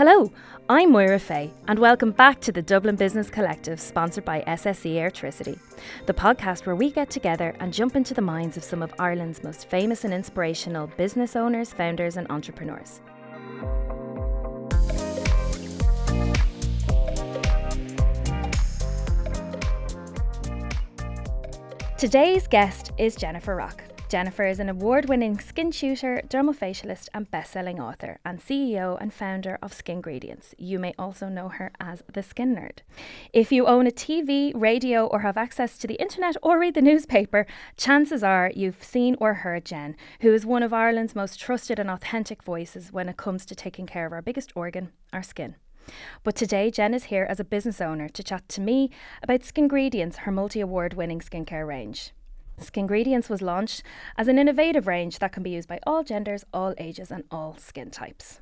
Hello, I'm Moira Fay, and welcome back to the Dublin Business Collective, sponsored by SSE Airtricity, the podcast where we get together and jump into the minds of some of Ireland's most famous and inspirational business owners, founders, and entrepreneurs. Today's guest is Jennifer Rock. Jennifer is an award winning skin tutor, dermal facialist, and best selling author, and CEO and founder of Skingredients. You may also know her as the Skin Nerd. If you own a TV, radio, or have access to the internet or read the newspaper, chances are you've seen or heard Jen, who is one of Ireland's most trusted and authentic voices when it comes to taking care of our biggest organ, our skin. But today, Jen is here as a business owner to chat to me about Skingredients, her multi award winning skincare range. Skingredients was launched as an innovative range that can be used by all genders, all ages, and all skin types.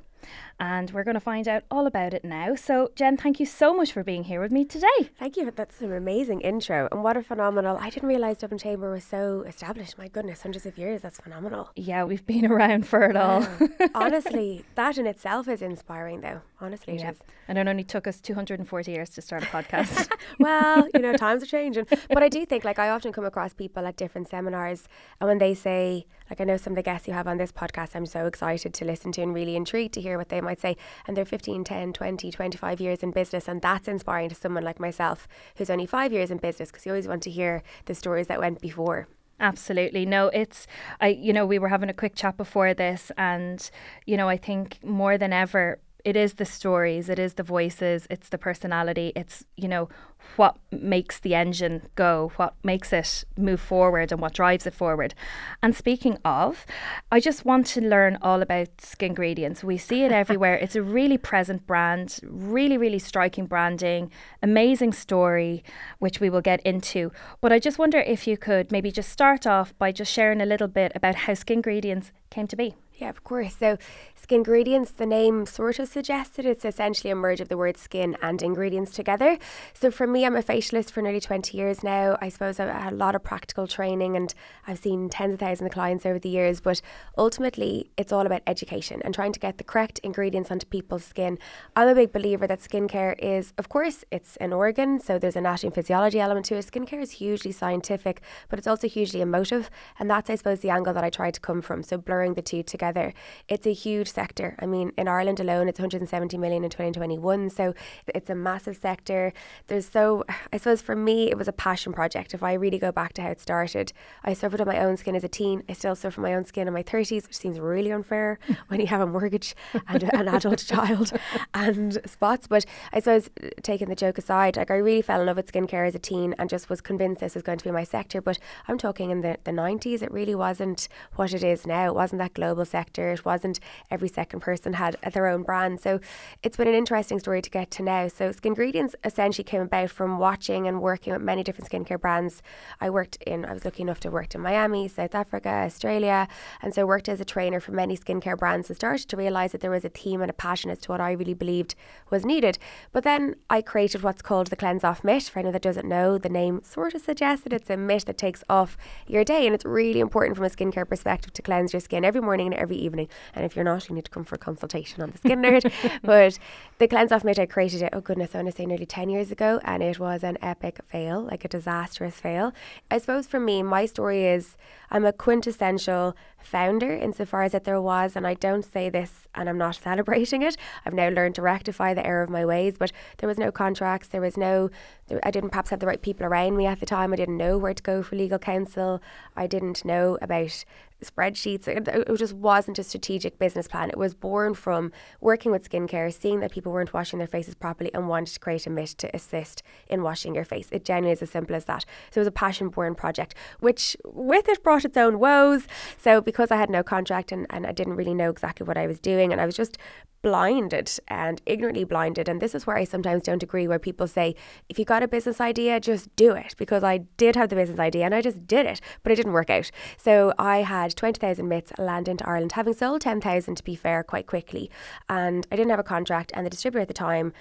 And we're going to find out all about it now. So, Jen, thank you so much for being here with me today. Thank you. That's an amazing intro. And what a phenomenal. I didn't realise Dublin Chamber was so established. My goodness, hundreds of years. That's phenomenal. Yeah, we've been around for it all. Honestly, that in itself is inspiring, though. Honestly, it is. And it only took us 240 years to start a podcast. well, you know, times are changing. But I do think, like, I often come across people at different seminars, and when they say, like, I know some of the guests you have on this podcast, I'm so excited to listen to and really intrigued to hear what they might say. And they're 15, 10, 20, 25 years in business, and that's inspiring to someone like myself who's only five years in business because you always want to hear the stories that went before. Absolutely. No, it's I you know, we were having a quick chat before this and you know, I think more than ever it is the stories, it is the voices, it's the personality, it's you know what makes the engine go, what makes it move forward and what drives it forward. And speaking of, I just want to learn all about Skin Skingredients. We see it everywhere. It's a really present brand, really really striking branding, amazing story which we will get into. But I just wonder if you could maybe just start off by just sharing a little bit about how Skin Skingredients came to be. Yeah, of course. So, Skingredients, the name sort of suggested it's essentially a merge of the word skin and ingredients together. So, for me, I'm a facialist for nearly 20 years now. I suppose I've had a lot of practical training and I've seen tens of thousands of clients over the years. But ultimately, it's all about education and trying to get the correct ingredients onto people's skin. I'm a big believer that skincare is, of course, it's an organ. So, there's anatomy and physiology element to it. Skincare is hugely scientific, but it's also hugely emotive. And that's, I suppose, the angle that I try to come from. So, blurring the two together. It's a huge sector. I mean, in Ireland alone, it's 170 million in 2021. So it's a massive sector. There's so, I suppose for me, it was a passion project. If I really go back to how it started, I suffered on my own skin as a teen. I still suffer my own skin in my 30s, which seems really unfair when you have a mortgage and an adult child and spots. But I suppose, uh, taking the joke aside, like I really fell in love with skincare as a teen and just was convinced this was going to be my sector. But I'm talking in the, the 90s, it really wasn't what it is now. It wasn't that global sector. It wasn't every second person had their own brand. So it's been an interesting story to get to now. So Skin Skingredients essentially came about from watching and working with many different skincare brands. I worked in, I was lucky enough to work in Miami, South Africa, Australia, and so worked as a trainer for many skincare brands and started to realise that there was a theme and a passion as to what I really believed was needed. But then I created what's called the Cleanse Off Mitt. For anyone that doesn't know, the name sort of suggests that it's a mitt that takes off your day, and it's really important from a skincare perspective to cleanse your skin every morning and every evening. And if you're not, you need to come for a consultation on the Skin Nerd. but the Cleanse Off Mitt, I created it, oh goodness, I want to say nearly 10 years ago, and it was an epic fail, like a disastrous fail. I suppose for me, my story is I'm a quintessential founder insofar as that there was, and I don't say this and I'm not celebrating it. I've now learned to rectify the error of my ways, but there was no contracts, there was no, there, I didn't perhaps have the right people around me at the time. I didn't know where to go for legal counsel. I didn't know about spreadsheets. It, it just wasn't a strategic business plan. It was born from working with skincare, seeing that people weren't washing their faces properly, and wanted to create a mitt to assist in washing your face. It genuinely is as simple as that. So it was a passion born project, which with it brought its own woes. So because I had no contract and, and I didn't really know exactly what I was doing, and I was just blinded and ignorantly blinded. And this is where I sometimes don't agree, where people say, if you got a business idea, just do it. Because I did have the business idea and I just did it, but it didn't work out. So I had 20,000 mitts land into Ireland, having sold 10,000 to be fair quite quickly. And I didn't have a contract, and the distributor at the time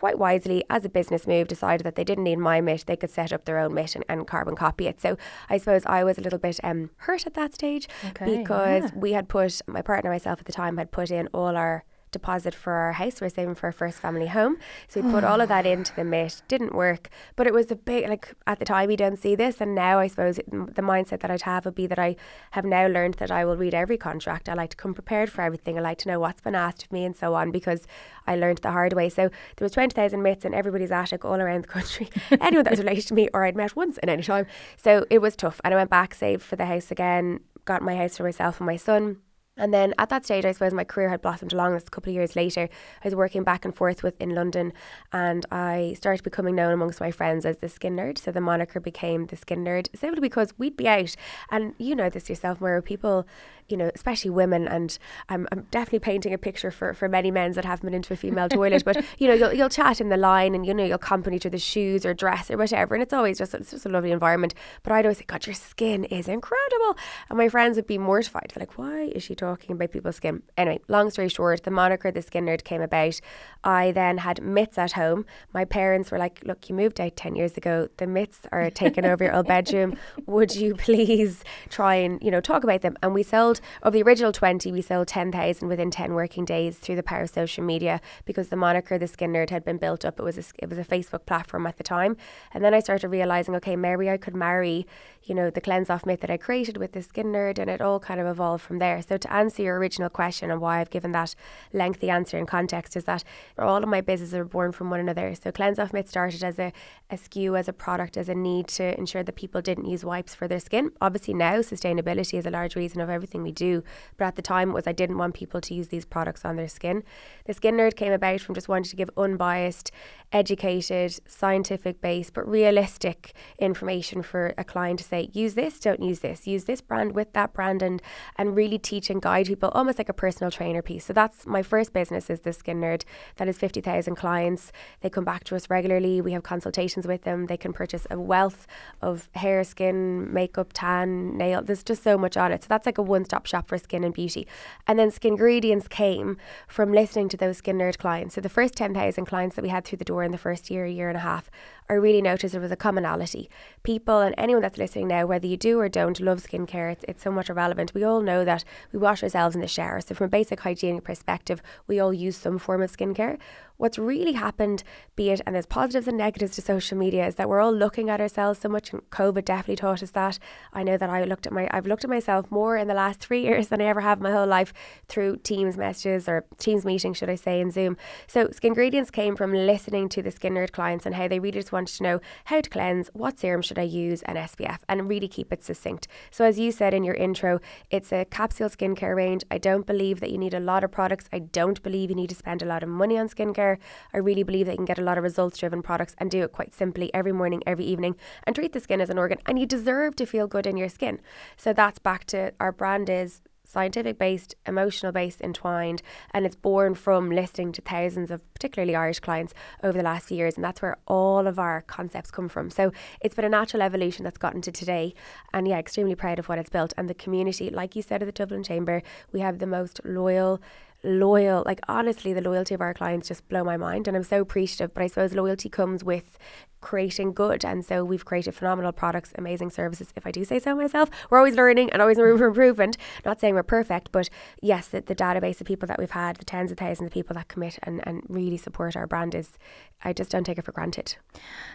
quite wisely, as a business move, decided that they didn't need my mitt, they could set up their own mitt and, and carbon copy it. So I suppose I was a little bit um, hurt at that stage Okay, because yeah. we had put, my partner and myself at the time had put in all our deposit for our house. We are saving for our first family home. So we put all of that ah. into the mitt. Didn't work, but it was a big, like at the time we don't see this. And now I suppose it, the mindset that I'd have would be that I have now learned that I will read every contract. I like to come prepared for everything. I like to know what's been asked of me and so on because I learned the hard way. So there was 20,000 mitts in everybody's attic all around the country. Anyone that was related to me or I'd met once in any time. So it was tough. And I went back, saved for the house again, got my house for myself and my son and then at that stage, I suppose my career had blossomed along. This a couple of years later, I was working back and forth with in London, and I started becoming known amongst my friends as the skin nerd. So the moniker became the skin nerd simply because we'd be out, and you know this yourself, where people you know, especially women, and I'm, I'm definitely painting a picture for, for many men that haven't been into a female toilet, but you know, you'll, you'll chat in the line and you know, you'll company to the shoes or dress or whatever, and it's always just it's just a lovely environment. But I'd always say, God, your skin is incredible, and my friends would be mortified. They're like, why is she talking about people's skin? Anyway, long story short, the moniker the skin nerd came about. I then had mitts at home. My parents were like, look, you moved out ten years ago. The mitts are taking over your old bedroom. Would you please try and you know talk about them? And we sold of the original 20, we sold 10,000 within 10 working days through the power of social media because the moniker The Skin Nerd had been built up. It was a, it was a Facebook platform at the time. And then I started realizing, okay, maybe I could marry, you know, the cleanse off mitt that I created with The Skin Nerd and it all kind of evolved from there. So to answer your original question and why I've given that lengthy answer in context is that all of my businesses are born from one another. So cleanse off mitt started as a, a as a product, as a need to ensure that people didn't use wipes for their skin. Obviously now sustainability is a large reason of everything we do. But at the time, it was I didn't want people to use these products on their skin. The Skin Nerd came about from just wanting to give unbiased, educated, scientific based, but realistic information for a client to say, use this, don't use this, use this brand with that brand, and and really teach and guide people almost like a personal trainer piece. So that's my first business is the Skin Nerd. That is fifty thousand clients. They come back to us regularly. We have consultations with them. They can purchase a wealth of hair, skin, makeup, tan, nail. There's just so much on it. So that's like a one stop shop for skin and beauty. And then Skingredients came from listening to those Skin Nerd clients. So the first 10,000 clients that we had through the door in the first year, year and a half, I really noticed there was a commonality. People and anyone that's listening now, whether you do or don't love skincare, it's, it's somewhat irrelevant. We all know that we wash ourselves in the shower. So, from a basic hygienic perspective, we all use some form of skincare. What's really happened, be it, and there's positives and negatives to social media, is that we're all looking at ourselves so much, and COVID definitely taught us that. I know that I looked at my, I've looked at myself more in the last three years than I ever have my whole life through Teams messages or Teams meetings, should I say, in Zoom. So, Skingredients came from listening to the Skin Nerd clients and how they really just wanted to know how to cleanse, what serum should I use, and SPF, and really keep it succinct. So, as you said in your intro, it's a capsule skincare range. I don't believe that you need a lot of products. I don't believe you need to spend a lot of money on skincare. I really believe they can get a lot of results driven products and do it quite simply every morning, every evening, and treat the skin as an organ. And you deserve to feel good in your skin. So that's back to our brand is scientific based, emotional based, entwined, and it's born from listening to thousands of particularly Irish clients over the last few years, and that's where all of our concepts come from. So it's been a natural evolution that's gotten to today, and yeah, extremely proud of what it's built. And the community, like you said at the Dublin Chamber, we have the most loyal loyal like honestly the loyalty of our clients just blow my mind and I'm so appreciative but I suppose loyalty comes with creating good and so we've created phenomenal products amazing services if I do say so myself. We're always learning and always room for improvement. Not saying we're perfect but yes the, the database of people that we've had the tens of thousands of people that commit and, and really support our brand is I just don't take it for granted.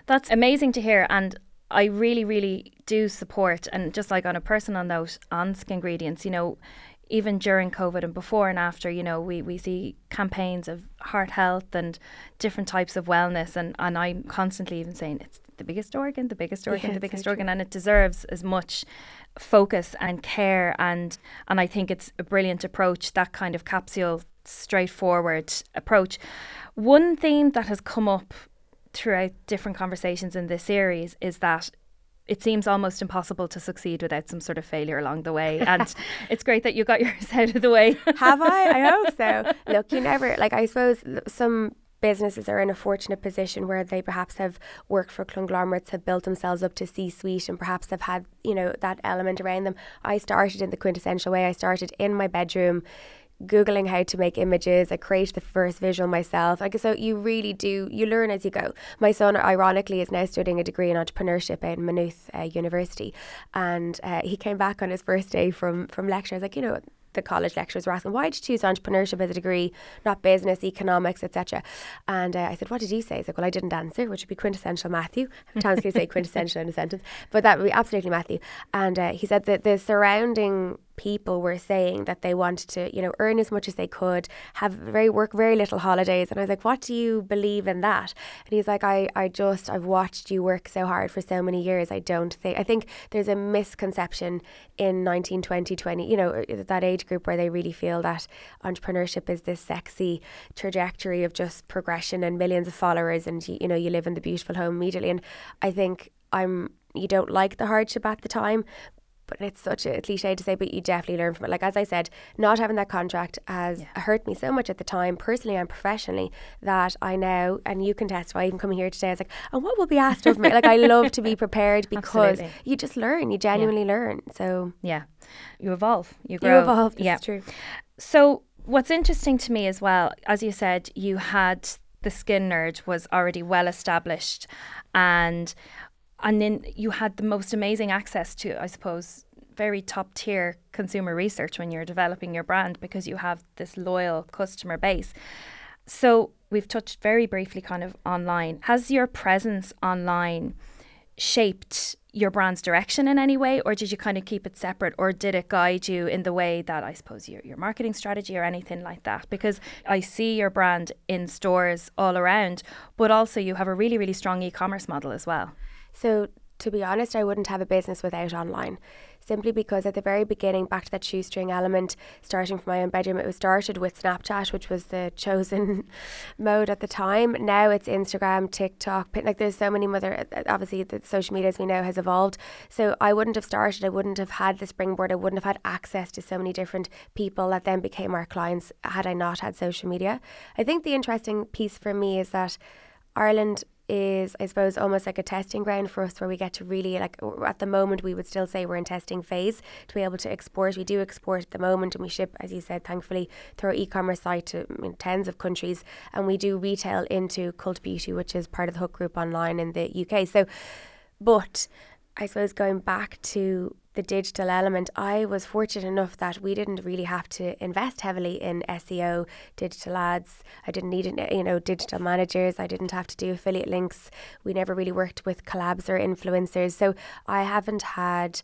That's amazing to hear and I really, really do support, and just like on a personal note, on Skingredients, you know, even during COVID and before and after, you know, we, we see campaigns of heart health and different types of wellness. And, and I'm constantly even saying it's the biggest organ, the biggest organ, yeah, the biggest organ, and it deserves as much focus and care. And, and I think it's a brilliant approach, that kind of capsule, straightforward approach. One theme that has come up throughout different conversations in this series is that it seems almost impossible to succeed without some sort of failure along the way. And it's great that you got yours out of the way. Have I? I hope so. Look, you never, like, I suppose some businesses are in a fortunate position where they perhaps have worked for conglomerates, have built themselves up to C suite, and perhaps have had, you know, that element around them. I started in the quintessential way. I started in my bedroom googling how to make images. I create the first visual myself. Like so, you really do. You learn as you go. My son, ironically, is now studying a degree in entrepreneurship at Maynooth uh, University, and uh, he came back on his first day from from lecture. I was like, you know, the college lecturers were asking, why did you choose entrepreneurship as a degree, not business, economics, etc. And uh, I said, what did you say? He's like, well, I didn't answer, which would be quintessential Matthew. Sometimes can say quintessential in a sentence, but that would be absolutely Matthew. And uh, he said that the surrounding people were saying that they wanted to, you know, earn as much as they could, have very work very little holidays. And I was like, what do you believe in that? And he's like, I, I just I've watched you work so hard for so many years. I don't think I think there's a misconception in 19, 20, 20, you know, uh, that age group where they really feel that entrepreneurship is this sexy trajectory of just progression and millions of followers and you, you know, you live in the beautiful home immediately. And I think I'm you don't like the hardship at the time, but it's such a cliche to say, but you definitely learn from it. Like as I said, not having that contract has yeah. hurt me so much at the time, personally and professionally, that I now and you can testify. Even coming here today, I was like, and what will be asked of me? Like I love to be prepared because Absolutely. you just learn, you genuinely yeah. learn. So yeah, you evolve, you grow. You evolve. Yeah, true. So what's interesting to me as well, as you said, you had the skin nerd was already well established, and and then you had the most amazing access to, I suppose, very top tier consumer research when you're developing your brand because you have this loyal customer base. So we've touched very briefly kind of online. Has your presence online shaped your brand's direction in any way, or did you kind of keep it separate, or did it guide you in the way that I suppose your, your marketing strategy or anything like that? Because I see your brand in stores all around, but also you have a really, really strong e commerce model as well. So, to be honest, I wouldn't have a business without online. Simply because at the very beginning, back to that shoestring element, starting from my own bedroom, it was started with Snapchat, which was the chosen mode at the time. Now it's Instagram, TikTok, like there's so many other, uh, uh, obviously, the social media as we know has evolved. So I wouldn't have started, I wouldn't have had the springboard, I wouldn't have had access to so many different people that then became our clients had I not had social media. I think the interesting piece for me is that Ireland is, I suppose, almost like a testing ground for us where we get to really, like, at the moment, we would still say we're in testing phase to be able to export. We do export at the moment and we ship, as you said, thankfully, through our e commerce site to I mean, tens of countries. And we do retail into Cult Beauty, which is part of the Hut Group online in the UK. So, but I suppose going back to the digital element, I was fortunate enough that we didn't really have to invest heavily in SEO, digital ads. I didn't need, you know, digital managers. I didn't have to do affiliate links. We never really worked with collabs or influencers. So I haven't had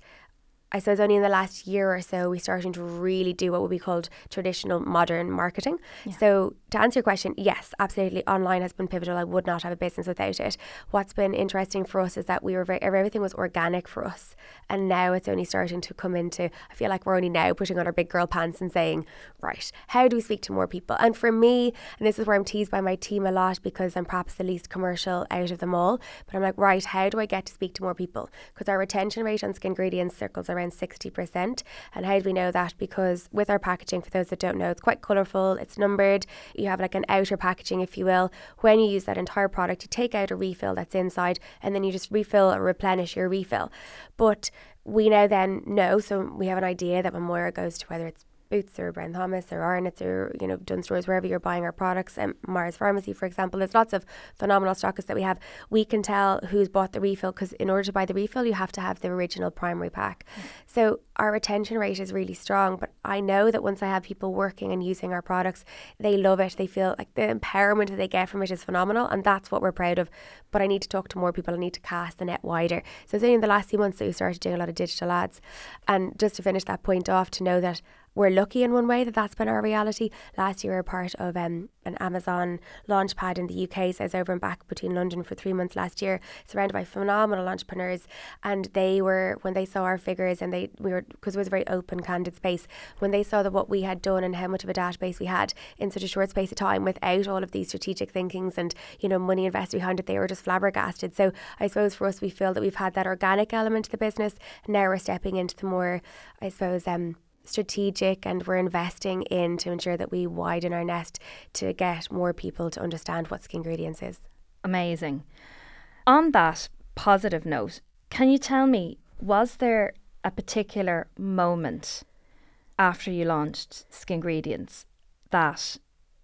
I suppose only in the last year or so we're starting to really do what would be called traditional modern marketing. Yeah. So to answer your question, yes, absolutely, online has been pivotal. I would not have a business without it. What's been interesting for us is that we were very, everything was organic for us, and now it's only starting to come into. I feel like we're only now putting on our big girl pants and saying, right, how do we speak to more people? And for me, and this is where I'm teased by my team a lot because I'm perhaps the least commercial out of them all. But I'm like, right, how do I get to speak to more people? Because our retention rate on Skingredients circles around around 60%. And how do we know that? Because with our packaging, for those that don't know, it's quite colourful, it's numbered. You have like an outer packaging, if you will. When you use that entire product, you take out a refill that's inside and then you just refill or replenish your refill. But we now then know, so we have an idea that when Moira goes to whether it's Boots or Brown Thomas or Arnott's or you know Dunnes Stores wherever you're buying our products and Mars Pharmacy for example there's lots of phenomenal stockists that we have. We can tell who's bought the refill because in order to buy the refill you have to have the original primary pack. Mm. so our retention rate is really strong but I know that once I have people working and using our products they love it. They feel like the empowerment that they get from it is phenomenal and that's what we're proud of. But I need to talk to more people. I need to cast the net wider. So it's only in the last few months that we started doing a lot of digital ads. And just to finish that point off to know that we're lucky in one way that that's been our reality. Last year, we were part of um, an Amazon launchpad in the UK. So I was over and back between London for three months last year, surrounded by phenomenal entrepreneurs. And they were, when they saw our figures and they, we were, because it was a very open, candid space, when they saw that what we had done and how much of a database we had in such a short space of time without all of these strategic thinkings and, you know, money invested behind it, they were just flabbergasted. So I suppose for us, we feel that we've had that organic element to the business. Now we're stepping into the more, I suppose, um, strategic and we're investing in to ensure that we widen our nest to get more people to understand what Skingredients is. Amazing. On that positive note, can you tell me, was there a particular moment after you launched Skingredients that,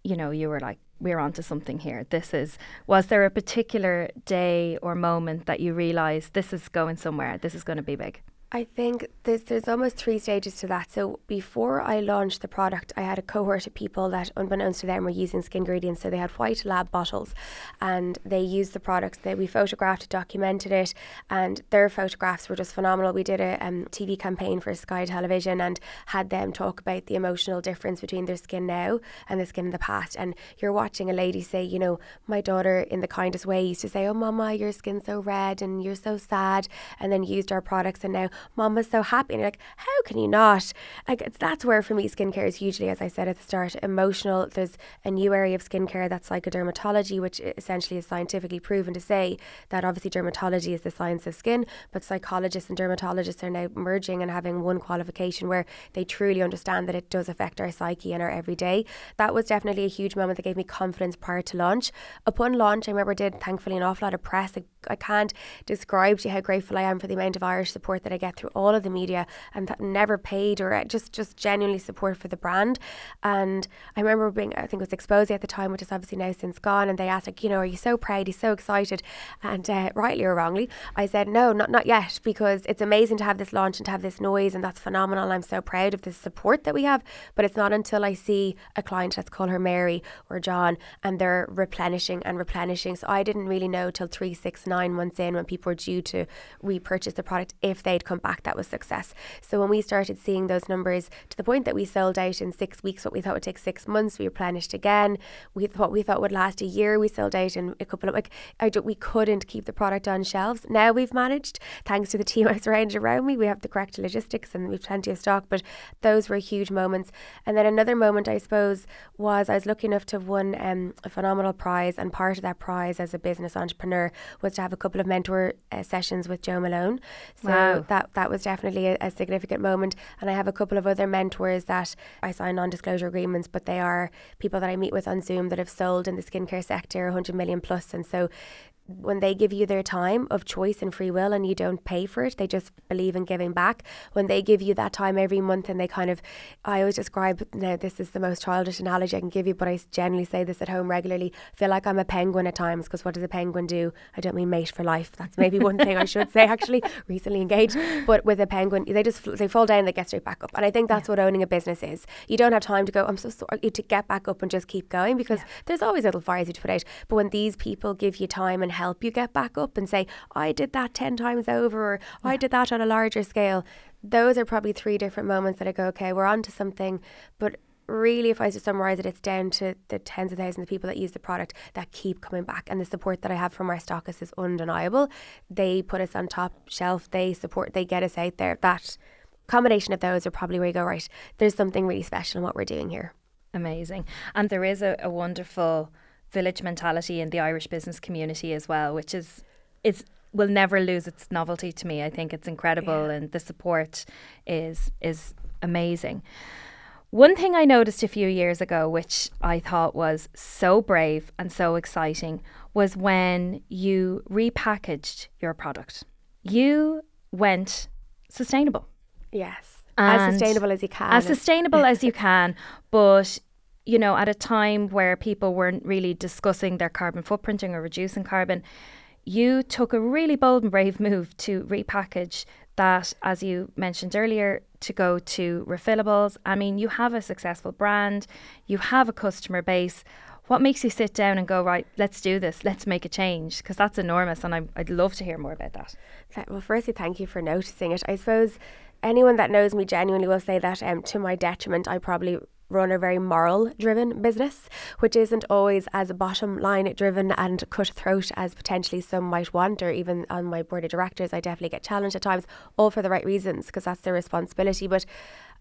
you know, you were like, we're onto something here. This is, was there a particular day or moment that you realised this is going somewhere, this is going to be big? I think there's there's almost three stages to that. So before I launched the product, I had a cohort of people that, unbeknownst to them, were using Skingredients. So they had white lab bottles, and they used the products. That we photographed, documented it, and their photographs were just phenomenal. We did a um, TV campaign for Sky Television and had them talk about the emotional difference between their skin now and the skin in the past. And you're watching a lady say, you know, my daughter in the kindest way used to say, "Oh, Mama, your skin's so red and you're so sad," and then used our products, and now Mama's so happy. And you're like, how can you not? Like, that's where for me skincare is hugely, as I said at the start, emotional. There's a new area of skincare that's psychodermatology, which essentially is scientifically proven to say that obviously dermatology is the science of skin, but psychologists and dermatologists are now merging and having one qualification where they truly understand that it does affect our psyche and our everyday. That was definitely a huge moment that gave me confidence prior to launch. Upon launch, I remember did thankfully an awful lot of press. I, I can't describe to you how grateful I am for the amount of Irish support that I get get through all of the media and never paid or uh, just just genuinely support for the brand. And I remember being, I think it was Xposé at the time, which is obviously now since gone. And they asked like, you know, are you so proud? He's so excited. And uh, rightly or wrongly, I said no, not not yet, because it's amazing to have this launch and to have this noise, and that's phenomenal. I'm so proud of the support that we have. But it's not until I see a client, let's call her Mary or John, and they're replenishing and replenishing. So I didn't really know till three, six, nine months in when people were due to repurchase the product if they'd come back, that was success. So when we started seeing those numbers to the point that we sold out in six weeks, what we thought would take six months, we replenished again. We what we thought would last a year, we sold out in a couple of like I don't, we couldn't keep the product on shelves. Now we've managed, thanks to the team I surrounded around me, we have the correct logistics and we've plenty of stock. But those were huge moments. And then another moment, I suppose, was I was lucky enough to have won um, a phenomenal prize, and part of that prize as a business entrepreneur was to have a couple of mentor uh, sessions with Jo Malone. So wow. that that was definitely a, a, significant moment. And I have a couple of other mentors that I sign non disclosure agreements, but they are people that I meet with on Zoom that have sold in the skincare sector 100 million plus. And so when they give you their time of choice and free will and you don't pay for it, they just believe in giving back. When they give you that time every month and they kind of, I always describe, now this is the most childish analogy I can give you, but I generally say this at home regularly, feel like I'm a penguin at times because what does a penguin do? I don't mean mate for life. That's maybe one thing I should say actually, recently engaged. But with a penguin, they just, they fall down, and they get straight back up. And I think that's yeah. what owning a business is. You don't have time to go, I'm so sorry, to get back up and just keep going because yeah. there's always little fires you to put out. But when these people give you time and help you get back up and say, I did that 10 times over, or yeah. I did that on a larger scale. Those are probably three different moments that I go, okay, we're on to something. But really, if I was to summarize it, it's down to the tens of thousands of people that use the product that keep coming back. And the support that I have from our stockists is undeniable. They put us on top shelf, they support, they get us out there. That combination of those are probably where you go, right, there's something really special in what we're doing here. Amazing. And there is a, a wonderful village mentality in the Irish business community as well, which is is will never lose its novelty to me. I think it's incredible, yeah. and the support is is amazing. One thing I noticed a few years ago, which I thought was so brave and so exciting, was when you repackaged your product. You went sustainable. Yes. as sustainable as you can. As sustainable as you can, but you know, at a time where people weren't really discussing their carbon footprinting or reducing carbon, you took a really bold and brave move to repackage that, as you mentioned earlier, to go to refillables. I mean, you have a successful brand, you have a customer base. What makes you sit down and go, right, let's do this, let's make a change? Because that's enormous, and I, would love to hear more about that. Well, firstly, thank you for noticing it. I suppose anyone that knows me genuinely will say that um, to my detriment, I probably run a very moral driven business, which isn't always as bottom line driven and cutthroat as potentially some might want, or even on my board of directors, I definitely get challenged at times, all for the right reasons, because that's their responsibility. But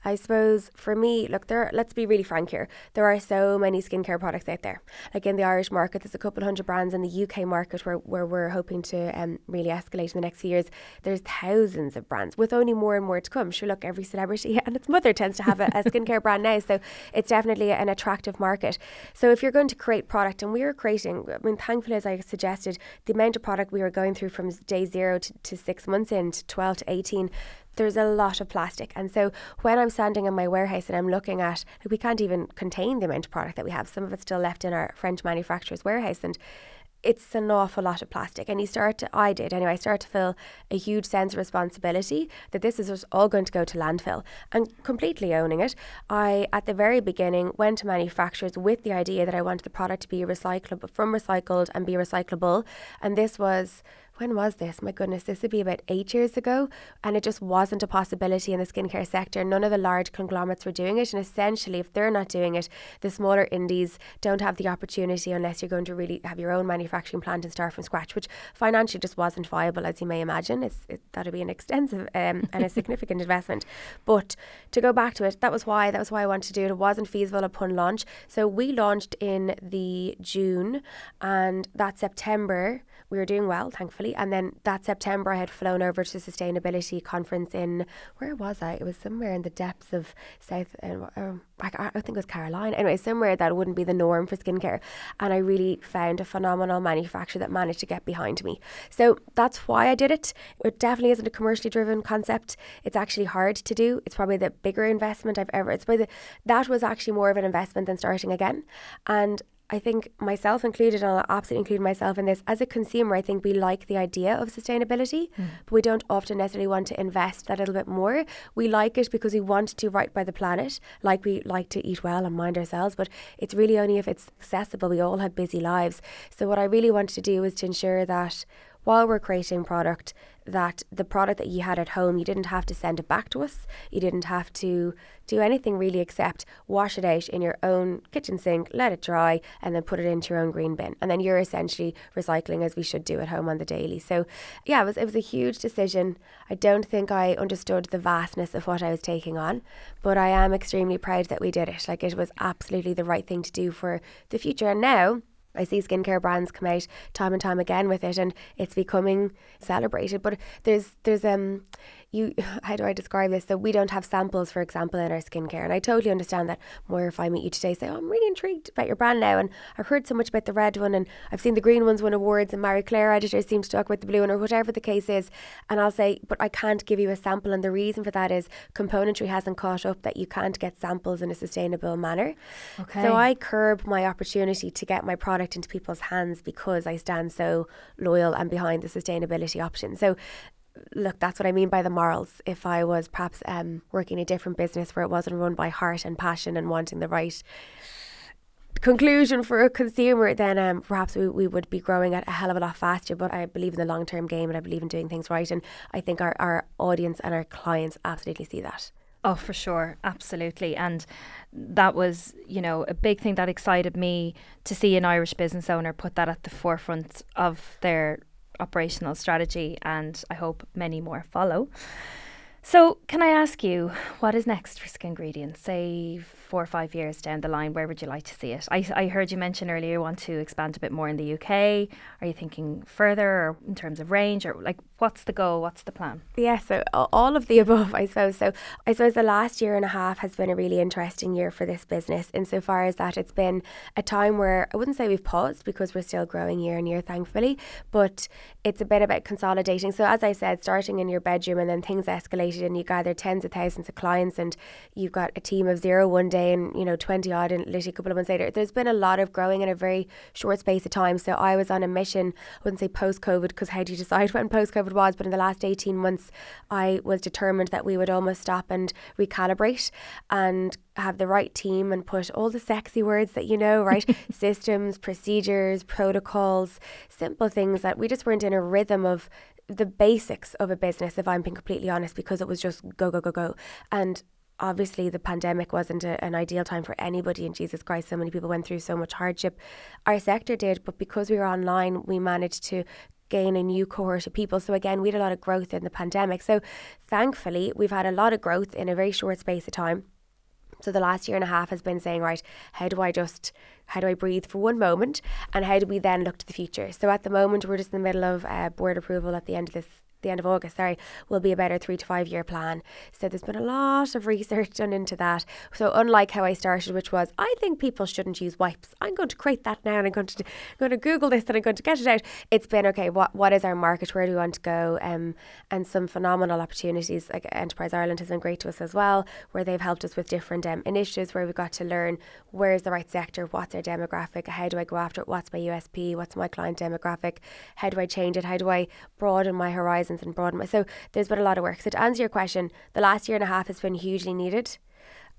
I suppose for me, look, there. Let's be really frank here. There are so many skincare products out there. Like in the Irish market, there's a couple hundred brands. In the UK market, where, where we're hoping to um, really escalate in the next few years, there's thousands of brands with only more and more to come. Sure, look, every celebrity and its mother tends to have a, a skincare brand now, so it's definitely an attractive market. So if you're going to create product, and we are creating, I mean, thankfully, as I suggested, the amount of product we were going through from day zero to, to six months in to 12 to 18 there's a lot of plastic. And so when I'm standing in my warehouse and I'm looking at, like, we can't even contain the amount of product that we have. Some of it's still left in our French manufacturer's warehouse. And it's an awful lot of plastic. And you start to, I did anyway, I to feel a huge sense of responsibility that this is all going to go to landfill and completely owning it. I, at the very beginning, went to manufacturers with the idea that I wanted the product to be recyclable, from recycled and be recyclable. And this was when was this? My goodness, this would be about eight years ago. And it just wasn't a possibility in the skincare sector. None of the large conglomerates were doing it. And essentially, if they're not doing it, the smaller indies don't have the opportunity unless you're going to really have your own manufacturing plant and start from scratch, which financially just wasn't viable, as you may imagine. It's, it, that'd be an extensive um, and a significant investment. But to go back to it, that was why that was why I wanted to do it. It wasn't feasible upon launch. So we launched in the June and that September we were doing well, thankfully. And then that September, I had flown over to a sustainability conference in where was I? It was somewhere in the depths of South. Uh, um, I, I think it was Carolina. Anyway, somewhere that wouldn't be the norm for skincare. And I really found a phenomenal manufacturer that managed to get behind me. So that's why I did it. It definitely isn't a commercially driven concept. It's actually hard to do. It's probably the bigger investment I've ever. It's probably the, that was actually more of an investment than starting again. And I think myself included, and I'll absolutely include myself in this, as a consumer, I think we like the idea of sustainability, mm. but we don't often necessarily want to invest that little bit more. We like it because we want to right by the planet, like we like to eat well and mind ourselves, but it's really only if it's accessible. We all have busy lives. So, what I really wanted to do was to ensure that while we're creating product that the product that you had at home you didn't have to send it back to us. You didn't have to do anything really except wash it out in your own kitchen sink let it dry and then put it into your own green bin. And then you're essentially recycling as we should do at home on the daily. So yeah it was it was a huge decision. I don't think i understood the vastness of what i was taking on but i am extremely proud that we did it. Like it was absolutely the right thing to do for the future. And now I see skincare brands come out time and time again with it, and it's becoming celebrated. But there's there's um you how do I describe this? So we don't have samples, for example, in our skincare. And I totally understand that more if I meet you today, say, oh, I'm really intrigued about your brand now. And I've heard so much about the red one and I've seen the green ones win awards and Marie Claire editors seem to talk about the blue one or whatever the case is. And I'll say, but I can't give you a sample. And the reason for that is componentry hasn't caught up that you can't get samples in a sustainable manner. Okay. So I curb my opportunity to get my product into people's hands because I stand so loyal and behind the sustainability option. So look, that's what I mean by the morals. If I was perhaps um, working a different business where it wasn't run by heart and passion and wanting the right conclusion for a consumer, then um, perhaps we, we would be growing at a hell of a lot faster. But I believe in the long term game and I believe in doing things right. And I think our, our audience and our clients absolutely see that. Oh, for sure. Absolutely. And that was, you know, a big thing that excited me to see an Irish business owner put that at the forefront of their operational strategy, and I hope many more follow. So, can I ask you, what is next for Skingredients? Say four or five years down the line, where would you like to see it? I, I heard you mention earlier you want to expand a bit more in the UK. Are you thinking further in terms of range, or like what's the goal? What's the plan? Yeah, so all of the above, I suppose. So, I suppose the last year and a half has been a really interesting year for this business, insofar as that it's been a time where I wouldn't say we've paused because we're still growing year and year, thankfully, but it's a bit about consolidating. So, as I said, starting in your bedroom and then things escalated and you gather tens of thousands of clients and you've got a team of zero one day and you know 20 odd and literally a couple of months later there's been a lot of growing in a very short space of time so I was on a mission I wouldn't say post COVID because how do you decide when post COVID was but in the last 18 months I was determined that we would almost stop and recalibrate and have the right team and put all the sexy words that you know, right? Systems, procedures, protocols, simple things that we just weren't in a rhythm of the basics of a business, if I'm being completely honest, because it was just go, go, go, go. And obviously the pandemic wasn't a, an ideal time for anybody and Jesus Christ. So many people went through so much hardship. Our sector did but because we were online we managed to gain a new cohort of people. So again we had a lot of growth in the pandemic. So thankfully we've had a lot of growth in a very short space of time. So the last year and a half has been saying, right, how do I just, how do I breathe for one moment, and how do we then look to the future? So at the moment, we're just in the middle of uh, board approval at the end of this the end of August, sorry, will be about a three to five year plan. So there's been a lot of research done into that. So unlike how I started, which was I think people shouldn't use wipes. I'm going to create that now and I'm going to I'm going to Google this and I'm going to get it out. It's been okay. What what is our market? Where do we want to go? Um, and some phenomenal opportunities. Like Enterprise Ireland has been great to us as well, where they've helped us with different um, initiatives where we've got to learn where's the right sector, what's our demographic, how do I go after it, what's my USP, what's my client demographic, how do I change it, how do I broaden my and broaden my. So there's been a lot of work. So to answer your question, the last year and a half has been hugely needed.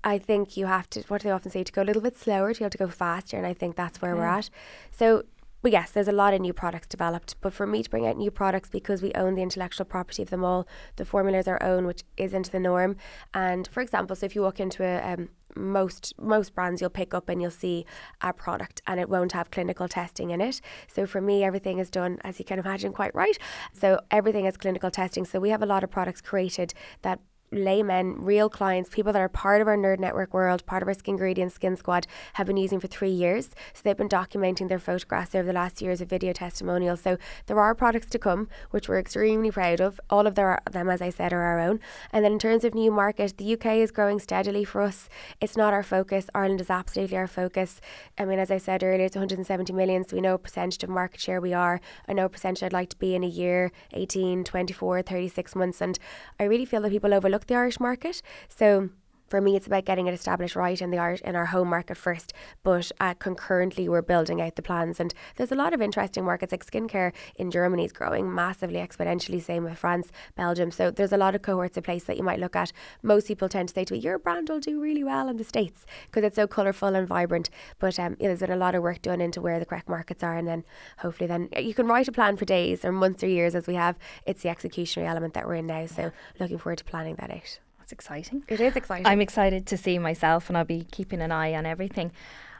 I think you have to, what do they often say, to go a little bit slower, to be able to go faster. And I think that's where we're at. So but yes, there's a lot of new products developed. But for me to bring out new products because we own the intellectual property of them all, the formula is our own, which isn't the norm. And for example, so if you walk into a um, most most brands you'll pick up and you'll see a product and it won't have clinical testing in it. So for me everything is done as you can imagine quite right. So everything is clinical testing. So we have a lot of products created that laymen, real clients, people that are part of our Nerd Network world, part of our Skingredients Skin Squad, have been using for three years. So they've been documenting their photographs over the last years of video testimonials. So there are products to come, which we're extremely proud of. All of their, them, as I said, are our own. And then in terms of new market, the UK is growing steadily for us. It's not our focus. Ireland is absolutely our focus. I mean, as I said earlier, it's 170 million, so we know a percentage of market share we are. I know a percentage I'd like to be in a year, 18, 24, 36 months. And I really feel that people overlook the Irish market. So for me, it's about getting it established right in the art in our home market first. But uh, concurrently, we're building out the plans, and there's a lot of interesting markets like skincare in Germany is growing massively, exponentially. Same with France, Belgium. So there's a lot of cohorts of place that you might look at. Most people tend to say to me, "Your brand will do really well in the states because it's so colourful and vibrant." But um, yeah, there's been a lot of work done into where the correct markets are, and then hopefully, then you can write a plan for days or months or years as we have. It's the executionary element that we're in now. So looking forward to planning that out. That's exciting. It is exciting. I'm excited to see myself and I'll be keeping an eye on everything.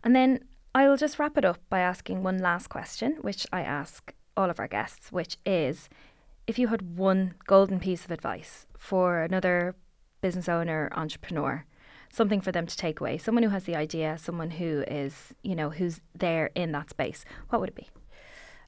And then I will just wrap it up by asking one last question, which I ask all of our guests, which is if you had one golden piece of advice for another business owner, entrepreneur, something for them to take away, someone who has the idea, someone who is, you know, who's there in that space, what would it be?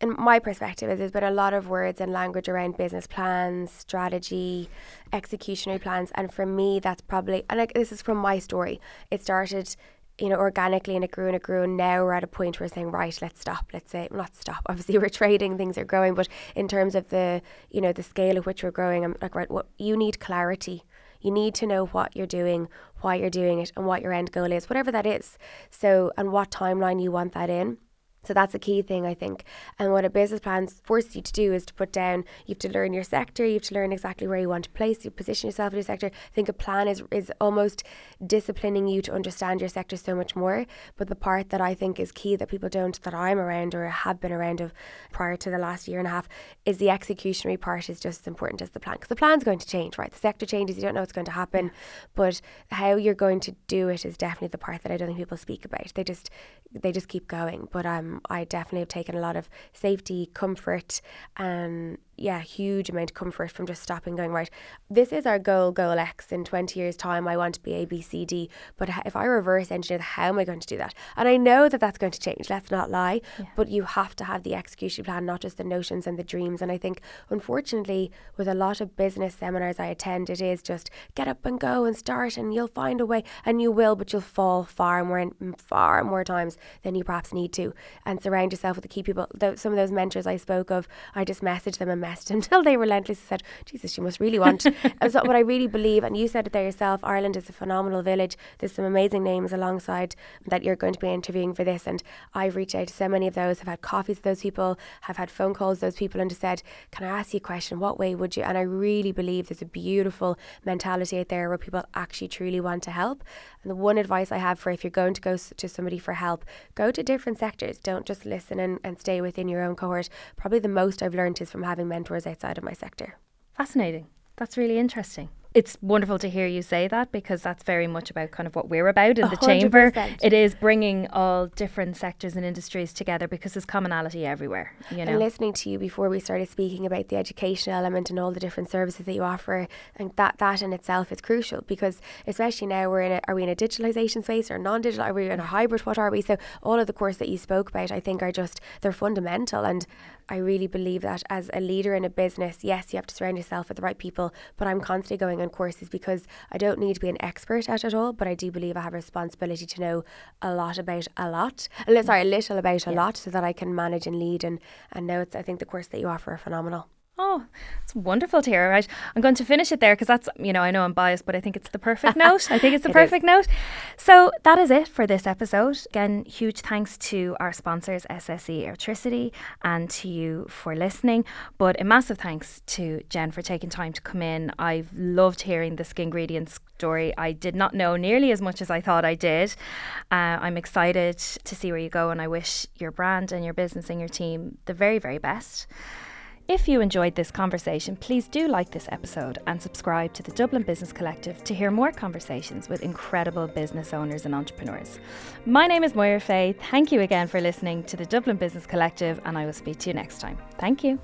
In my perspective is there's been a lot of words and language around business plans, strategy, executionary plans, and for me that's probably and like, this is from my story. It started you know, organically and it grew and it grew. And now we're at a point where we're saying, right, let's stop. Let's say, not stop. Obviously, we're trading, things are growing. But in terms of the, you know, the scale at which we're growing, I'm like, right, what you need clarity. You need to know what you're doing, why you're doing it, and what your end goal is, whatever that is. So, and what timeline you want that in. So that's a key thing, I think. And what a business plan forces you to do is to put down, you have to learn your sector, you have to learn exactly where you want to place, you position yourself in your sector. I think a plan is, is almost disciplining you to understand your sector so much more. But the part that I think is key that people don't, that I'm around or have been around of prior to the last year and a half, is the executionary part is just as important as the plan. Because the plan's going to change, right? The sector changes, you don't know what's going to happen. But how you're going to do it is definitely the part that I don't think people speak about. They just they just keep going. But um Um, I definitely have taken a lot of safety, comfort, and yeah, huge amount of comfort from just stopping going, right, this is our goal, goal X. In 20 years' time, I want to be A, B, C, D. But if I reverse engineer, how am I going to do that? And I know that that's going to change, let's not lie. Yeah. But you have to have the execution plan, not just the notions and the dreams. And I think, unfortunately, with a lot of business seminars I attend, it is just get up and go and start, and you'll find a way. And you will, but you'll fall far more, and far more times than you perhaps need to. And surround yourself with the key people. Some of those mentors I spoke of, I just message them and until they relentlessly said, Jesus, you must really want. and so what I really believe, and you said it there yourself, Ireland is a phenomenal village. There's some amazing names alongside that you're going to be interviewing for this. And I've reached out to so many of those, have had coffees with those people, have had phone calls with those people and just said, Can I ask you a question? What way would you? And I really believe there's a beautiful mentality out there where people actually truly want to help. And the one advice I have for if you're going to go to somebody for help, go to different sectors. Don't just listen and, and stay within your own cohort. Probably the most I've learned is from having mentors outside of my sector. Fascinating. That's really interesting. it's wonderful to hear you say that because that's very much about kind of what we're about in the chamber. It is bringing all different sectors and industries together because there's commonality everywhere. You know, and listening to you before we started speaking about the education element and all the different services that you offer, and that that in itself is crucial because especially now we're in a are we in a digitalization space or non-digital? Are we in a hybrid? What are we? So all of the courses that you spoke about, I think, are just they're fundamental and I really believe that as a leader in a business, yes, you have to surround yourself with the right people, but I'm constantly going on courses because I don't need to be an expert at it all, but I do believe I have a responsibility to know a lot about a lot, sorry, a little about a yeah. lot so that I can manage and lead and, and know it's, I think the course that you offer are phenomenal. Oh, it's wonderful to hear. Right, I'm going to finish it there because that's you know I know I'm biased, but I think it's the perfect note. I think it's the it perfect is. note. So that is it for this episode. Again, huge thanks to our sponsors SSE Airtricity and to you for listening. But a massive thanks to Jen for taking time to come in. I've loved hearing the Skingredients story. I did not know nearly as much as I thought I did. Uh, I'm excited to see where you go, and I wish your brand and your business and your team the very very best. If you enjoyed this conversation, please do like this episode and subscribe to the Dublin Business Collective to hear more conversations with incredible business owners and entrepreneurs. My name is Moira Fay. Thank you again for listening to the Dublin Business Collective, and I will speak to you next time. Thank you.